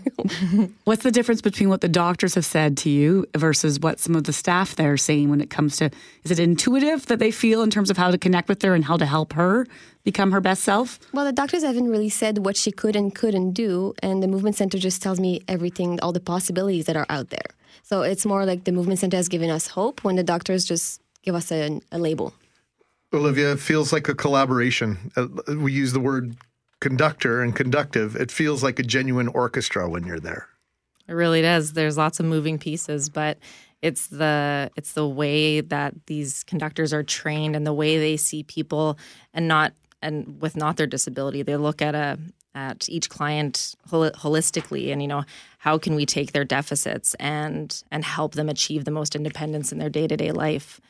<laughs> What's the difference between what the doctors have said to you versus what some of the staff there are saying when it comes to is it intuitive that they feel in terms of how to connect with her and how to help her become her best self? well, the doctors haven't really said what she could and couldn't do, and the movement center just tells me everything, all the possibilities that are out there. So it's more like the movement center has given us hope when the doctors just give us a, a label. Olivia, it feels like a collaboration. Uh, we use the word conductor and conductive. It feels like a genuine orchestra when you're there. It really does. There's lots of moving pieces, but it's the it's the way that these conductors are trained and the way they see people and not and with not their disability. They look at a at each client hol- holistically and you know how can we take their deficits and and help them achieve the most independence in their day-to-day life.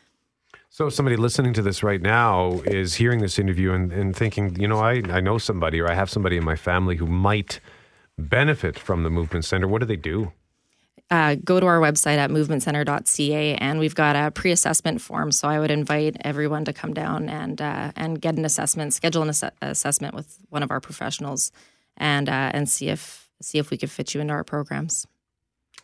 So somebody listening to this right now is hearing this interview and, and thinking, you know, I, I know somebody or I have somebody in my family who might benefit from the movement center. What do they do? Uh, go to our website at movementcenter.ca and we've got a pre-assessment form so i would invite everyone to come down and uh, and get an assessment schedule an ass- assessment with one of our professionals and uh, and see if see if we could fit you into our programs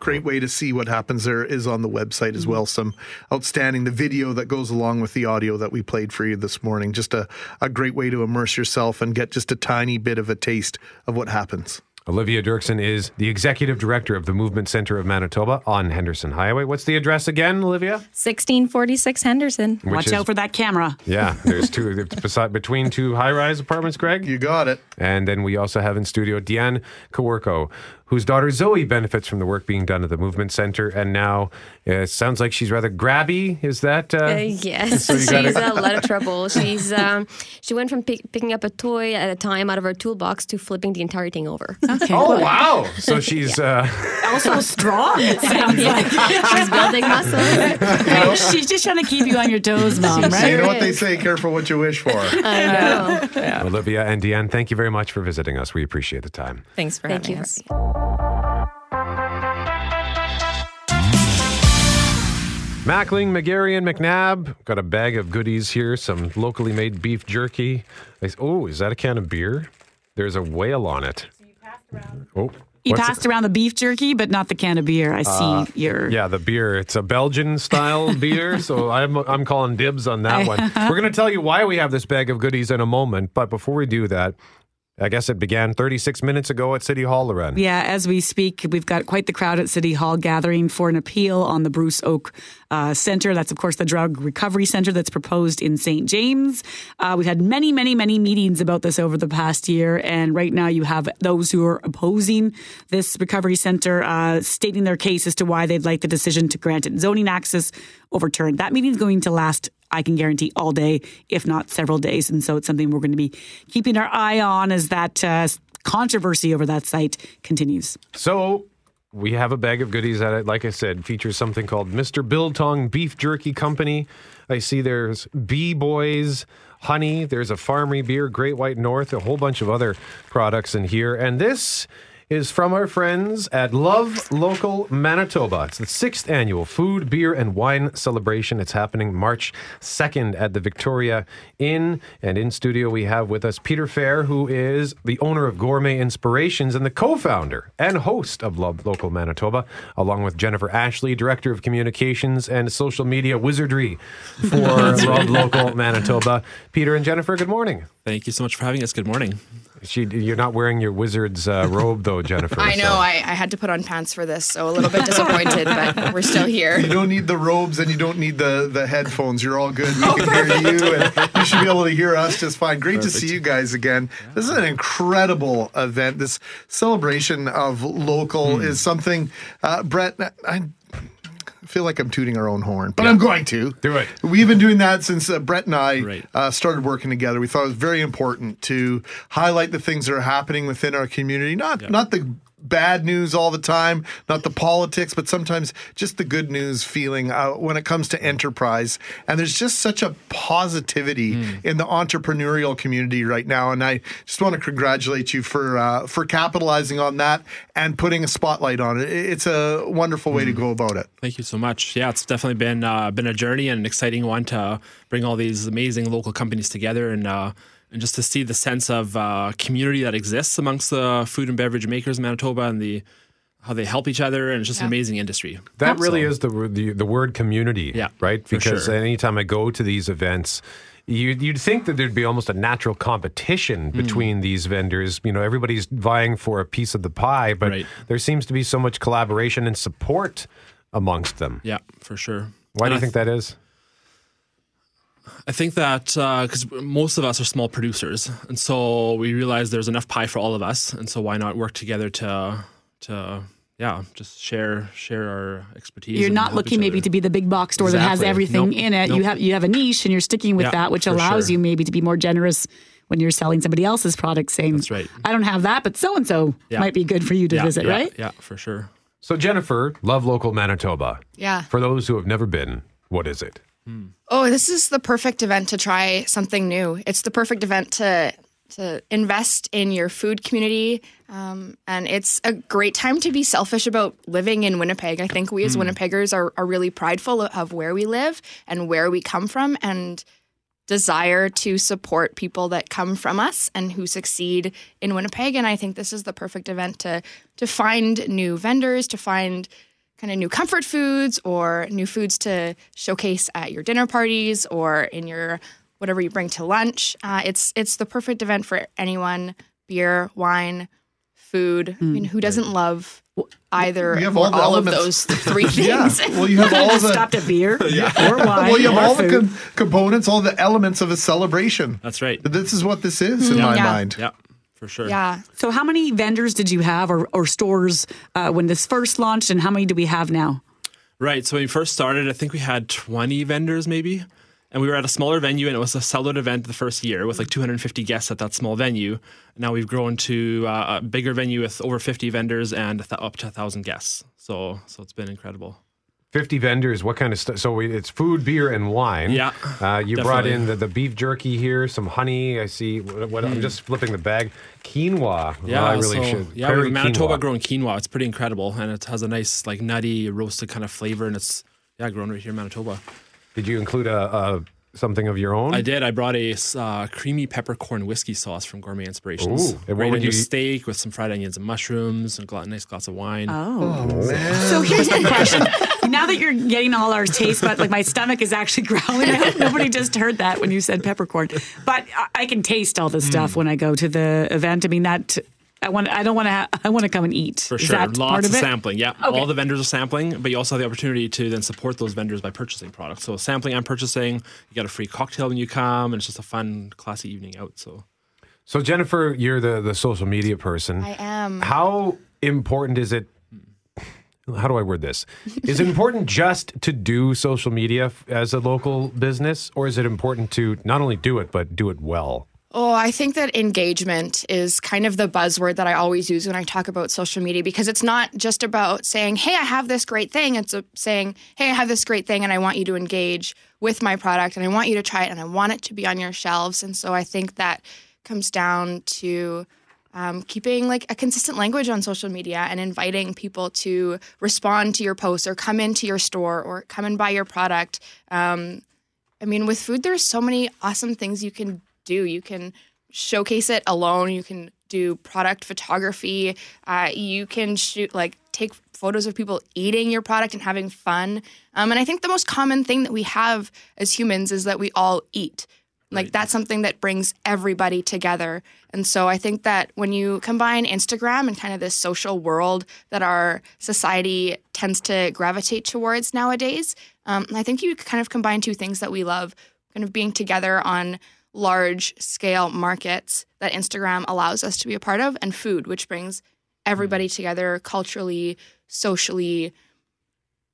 Great way to see what happens there is on the website as well. Some outstanding, the video that goes along with the audio that we played for you this morning. Just a, a great way to immerse yourself and get just a tiny bit of a taste of what happens. Olivia Dirksen is the executive director of the Movement Center of Manitoba on Henderson Highway. What's the address again, Olivia? 1646 henderson Which Watch is- out for that camera. Yeah, there's <laughs> two it's beside between two high-rise apartments, Greg. You got it. And then we also have in studio Deanne Kawarko, whose daughter Zoe benefits from the work being done at the Movement Center, and now uh, it sounds like she's rather grabby. Is that? Uh, Uh, yes, so you she's gotta- a lot of trouble. <laughs> She's um, she went from pick, picking up a toy at a time out of her toolbox to flipping the entire thing over. Okay. Oh wow! <laughs> So she's uh, Also strong, it sounds like. <laughs> She's building muscle. She's just trying to keep you on your toes, mom, right? You know what they say, careful what you wish for. I know. Olivia and Deanne. Thank you very much for visiting us. We appreciate the time. thanks for Thank having you. us Mackling, McGarry, and McNabb got a bag of goodies here. Some locally made beef jerky. I- Oh, is that a can of beer? There's a whale on it. Oh, You what's passed it? around the beef jerky, but not the can of beer. I see Uh, your. Yeah, the beer. It's a Belgian style <laughs> beer, so I'm I'm calling dibs on that one. <laughs> We're going to tell you why we have this bag of goodies in a moment, but before we do that, I guess it began 36 minutes ago at City Hall, Loren. Yeah, as we speak, we've got quite the crowd at City Hall gathering for an appeal on the Bruce Oake uh, Center. That's, of course, the drug recovery center that's proposed in St. James. Uh, we've had many, many, many meetings about this over the past year. And right now, you have those who are opposing this recovery center uh, stating their case as to why they'd like the decision to grant it zoning access overturned. That meeting is going to last I can guarantee all day, if not several days. And so it's something we're going to be keeping our eye on as that uh, controversy over that site continues. So we have a bag of goodies that, it, like I said, features something called Mr. Biltong Beef Jerky Company. I see there's B Boys, honey. There's a Farmery beer, Great White North, a whole bunch of other products in here. And this is from our friends at Love Local Manitoba. It's the sixth annual food, beer, and wine celebration. It's happening March 2nd at the Victoria Inn. And in studio, we have with us Peter Fair, who is the owner of Gourmet Inspirations and the co founder and host of Love Local Manitoba, along with Jennifer Ashley, Director of Communications and Social Media Wizardry for <laughs> Love Local Manitoba. Peter and Jennifer, good morning. Thank you so much for having us. Good morning. She, you're not wearing your wizard's uh, robe, though, Jennifer. I know. so- I, I had to put on pants for this, so a little bit disappointed, but we're still here. You don't need the robes and you don't need the, the headphones. You're all good. We can hear you, and you should be able to hear us just fine. Great to see you guys again. This is an incredible event. This celebration of local is something, uh, Brett. I feel like I'm tooting our own horn, but I'm going to do it. We've been doing that since uh, Brett and I uh, started working together. We thought it was very important to highlight the things that are happening within our community, not not the bad news all the time, not the politics, but sometimes just the good news feeling uh, when it comes to enterprise. And there's just such a positivity in the entrepreneurial community right now. And I just want to congratulate you for uh, for capitalizing on that and putting a spotlight on it. It's a wonderful way to go about it. Thank you so much. Yeah, it's definitely been uh, been a journey and an exciting one to bring all these amazing local companies together and uh, and just to see the sense of uh, community that exists amongst the food and beverage makers in Manitoba and the how they help each other and it's just an amazing industry. That really So- is the, the the word community, Yeah, right? Because sure. anytime I go to these events, you'd, you'd think that there'd be almost a natural competition between these vendors. You know, everybody's vying for a piece of the pie, but there seems to be so much collaboration and support amongst them. Yeah, for sure. Why do you I think that is? I think that uh, because most of us are small producers, and so we realize there's enough pie for all of us, and so why not work together to to yeah just share share our expertise. You're not looking maybe to be the big box store that has everything Nope. in it. You have you have a niche and you're sticking with Yeah, that, which allows sure. you maybe to be more generous when you're selling somebody else's product, saying, That's right. I don't have that, but so and so might be good for you to Yeah, visit, yeah, right? Yeah, for sure. So, Jennifer, love local Manitoba. Yeah. For those who have never been, what is it? Oh, this is the perfect event to try something new. It's the perfect event to to invest in your food community, um, and it's a great time to be selfish about living in Winnipeg. I think we as Mm. Winnipeggers are are really prideful of where we live and where we come from, and desire to support people that come from us and who succeed in Winnipeg. And I think this is the perfect event to to find new vendors, to find kind of new comfort foods or new foods to showcase at your dinner parties or in your whatever you bring to lunch. Uh, it's it's the perfect event for anyone. Beer, wine, food. I mean, who doesn't love either You have or all the all of those <laughs> three Yeah. things? Well, you have all the stopped at beer <laughs> Yeah. or wine well, you have or all the com- components, all the elements of a celebration. That's right. This is what this is in Mhm. my Yeah. mind. Yeah, for sure. Yeah. So, how many vendors did you have or, or stores uh, when this first launched, and how many do we have now? Right. So when we first started, I think we had 20 vendors maybe. And we were at a smaller venue, and it was a sellout event the first year with like 250 guests at that small venue. Now we've grown to uh, a bigger venue with over 50 vendors and th- up to 1,000 guests. So, so it's been incredible. 50 vendors, what kind of stuff? So we, it's food, beer, and wine. Yeah, Uh, you brought in the, the beef jerky here, some honey. I see. What, what, I'm Mm. just flipping the bag. Quinoa. Yeah, Well, I really so, should. Yeah, we Manitoba quinoa. grown quinoa. It's pretty incredible, and it has a nice, like, nutty, roasted kind of flavor, and it's yeah, grown right here in Manitoba. Did you include a, a something of your own? I did. I brought a uh, creamy peppercorn whiskey sauce from Gourmet Inspirations. Ooh, and what right would on your steak with some fried onions and mushrooms, and a gla- nice glass of wine. Oh, man. So here's the question. <laughs> now that you're getting all our taste buds, like my stomach is actually <laughs> growling. I hope nobody just heard that when you said peppercorn. But I, I can taste all the stuff mm. when I go to the event. I mean, that I want. I don't want to. Ha- I want to come and eat. For Is sure. that Lots part of, of it? sampling. Yeah. Okay. All the vendors are sampling, but you also have the opportunity to then support those vendors by purchasing products. So sampling and purchasing, you get a free cocktail when you come, and it's just a fun, classy evening out. So So Jennifer, you're the the social media person. I am. How important is it? How do I word this? Is it important just to do social media as a local business, or is it important to not only do it but do it well? Oh, I think that engagement is kind of the buzzword that I always use when I talk about social media because it's not just about saying, hey, I have this great thing. It's saying, hey, I have this great thing and I want you to engage with my product and I want you to try it and I want it to be on your shelves. And so I think that comes down to um, keeping like a consistent language on social media and inviting people to respond to your posts or come into your store or come and buy your product. Um, I mean, with food, there's so many awesome things you can do. You can showcase it alone. You can do product photography. Uh, you can shoot like take photos of people eating your product and having fun. Um, and I think the most common thing that we have as humans is that we all eat. Like that's something that brings everybody together. And so I think that when you combine Instagram and kind of this social world that our society tends to gravitate towards nowadays, um, I think you kind of combine two things that we love, kind of being together on large scale markets that Instagram allows us to be a part of, and food, which brings everybody together culturally, socially.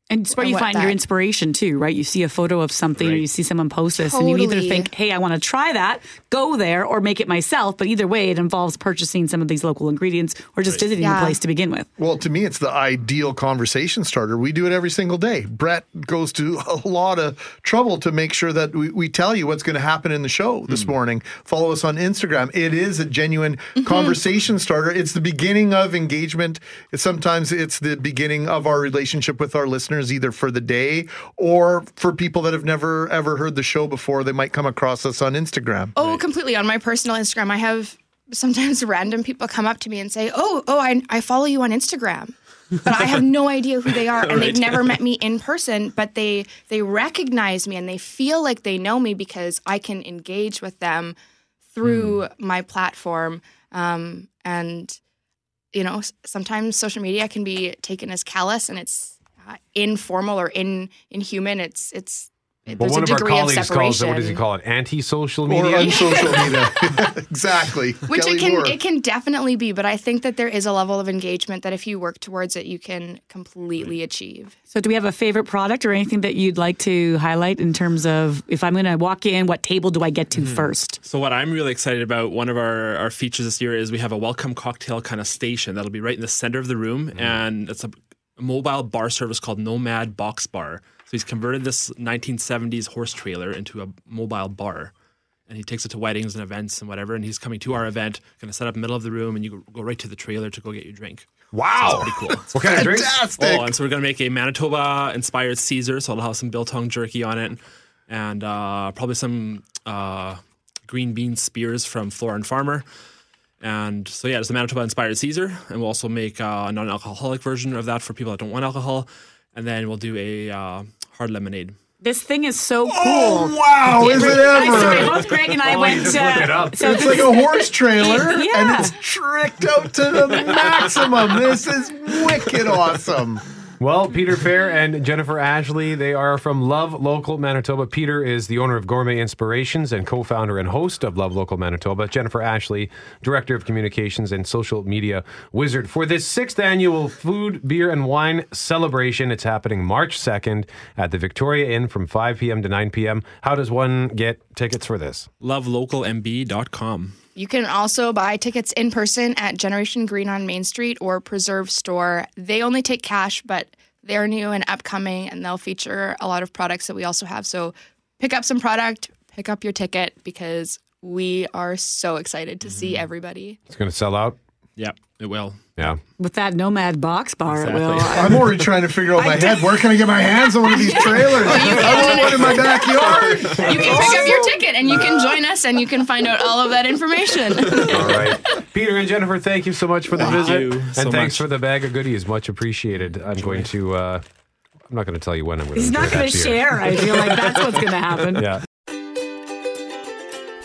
And it's where you what find your inspiration too, right? You see a photo of something or you see someone post this and you either think, hey, I want to try that, go there or make it myself. But either way, it involves purchasing some of these local ingredients or just visiting Yeah. the place to begin with. Well, to me, it's the ideal conversation starter. We do it every single day. Brett goes to <laughs> a lot of trouble to make sure that we, we tell you what's going to happen in the show this hmm. morning. Follow us on Instagram. It is a genuine mm-hmm. conversation starter. It's the beginning of engagement. It's sometimes it's the beginning of our relationship with our listeners, either for the day or for people that have never ever heard the show before. They might come across us on Instagram. Oh, completely. On my personal Instagram, I have sometimes <laughs> random people come up to me and say, "Oh, oh, I, I follow you on Instagram." but I have no idea who they are, and they've never <laughs> met me in person. But they they recognize me, and they feel like they know me because I can engage with them through my platform. Um, and you know, sometimes social media can be taken as callous, and it's informal or in inhuman. It's it's Well, there's one a of our degree of colleagues calls it, what does he call it? Anti-social Or media? unsocial <laughs> media. <laughs> exactly. <laughs> Which Kelly it can Moore. it can definitely be, but I think that there is a level of engagement that if you work towards it, you can completely achieve. So, do we have a favorite product or anything that you'd like to highlight in terms of if I'm going to walk in, what table do I get to mm-hmm. first? So what I'm really excited about, one of our, our features this year is we have a welcome cocktail kind of station that'll be right in the center of the room, mm-hmm. and it's a mobile bar service called Nomad Box Bar. So he's converted this 1970s horse trailer into a mobile bar, and he takes it to weddings and events and whatever. And he's coming to our event, going to set up in the middle of the room, and you go- right to the trailer to go get your drink. Wow. So pretty cool. <laughs> What kind of drinks? Fantastic. Oh, and so we're going to make a Manitoba inspired Caesar. So it'll have some biltong jerky on it and uh, probably some uh, green bean spears from Flora and Farmer. And so, yeah, it's the Manitoba inspired Caesar. And we'll also make uh, a non alcoholic version of that for people that don't want alcohol. And then we'll do a uh, hard lemonade. This thing is so cool. Oh, wow, is it I- sorry, ever? both Greg and I Oh, went. just uh, it. So it's like a horse trailer <laughs> and it's tricked out to the maximum. This is wicked awesome. Well, Peter Fair and Jennifer Ashley, they are from Love Local Manitoba. Peter is the owner of Gourmet Inspirations and co founder and host of Love Local Manitoba. Jennifer Ashley, director of communications and social media wizard. For this sixth annual food, beer, and wine celebration, it's happening March 2nd at the Victoria Inn from 5 p.m. to 9 p.m. How does one get tickets for this? LoveLocalMB.com. You can also buy tickets in person at Generation Green on Main Street or Preserve Store. They only take cash, but they're new and upcoming, and they'll feature a lot of products that we also have. So pick up some product, pick up your ticket because we are so excited to see mm-hmm. everybody. It's going to sell out? Yep, it will. Yeah. with that Nomad box bar, it Exactly. will. I'm already trying to figure out my head where can I get my hands on one of these <laughs> trailers? I want one in my backyard. <laughs> You can pick up your ticket and you can join us and you can find out all of that information. All right. <laughs> Peter and Jennifer, thank you so much for the Thank visit. you and so thanks much. for the bag of goodies. Much appreciated. I'm going to, uh, I'm not going to tell you when I'm going to He's not going to share. I feel like that's what's going to happen. Yeah.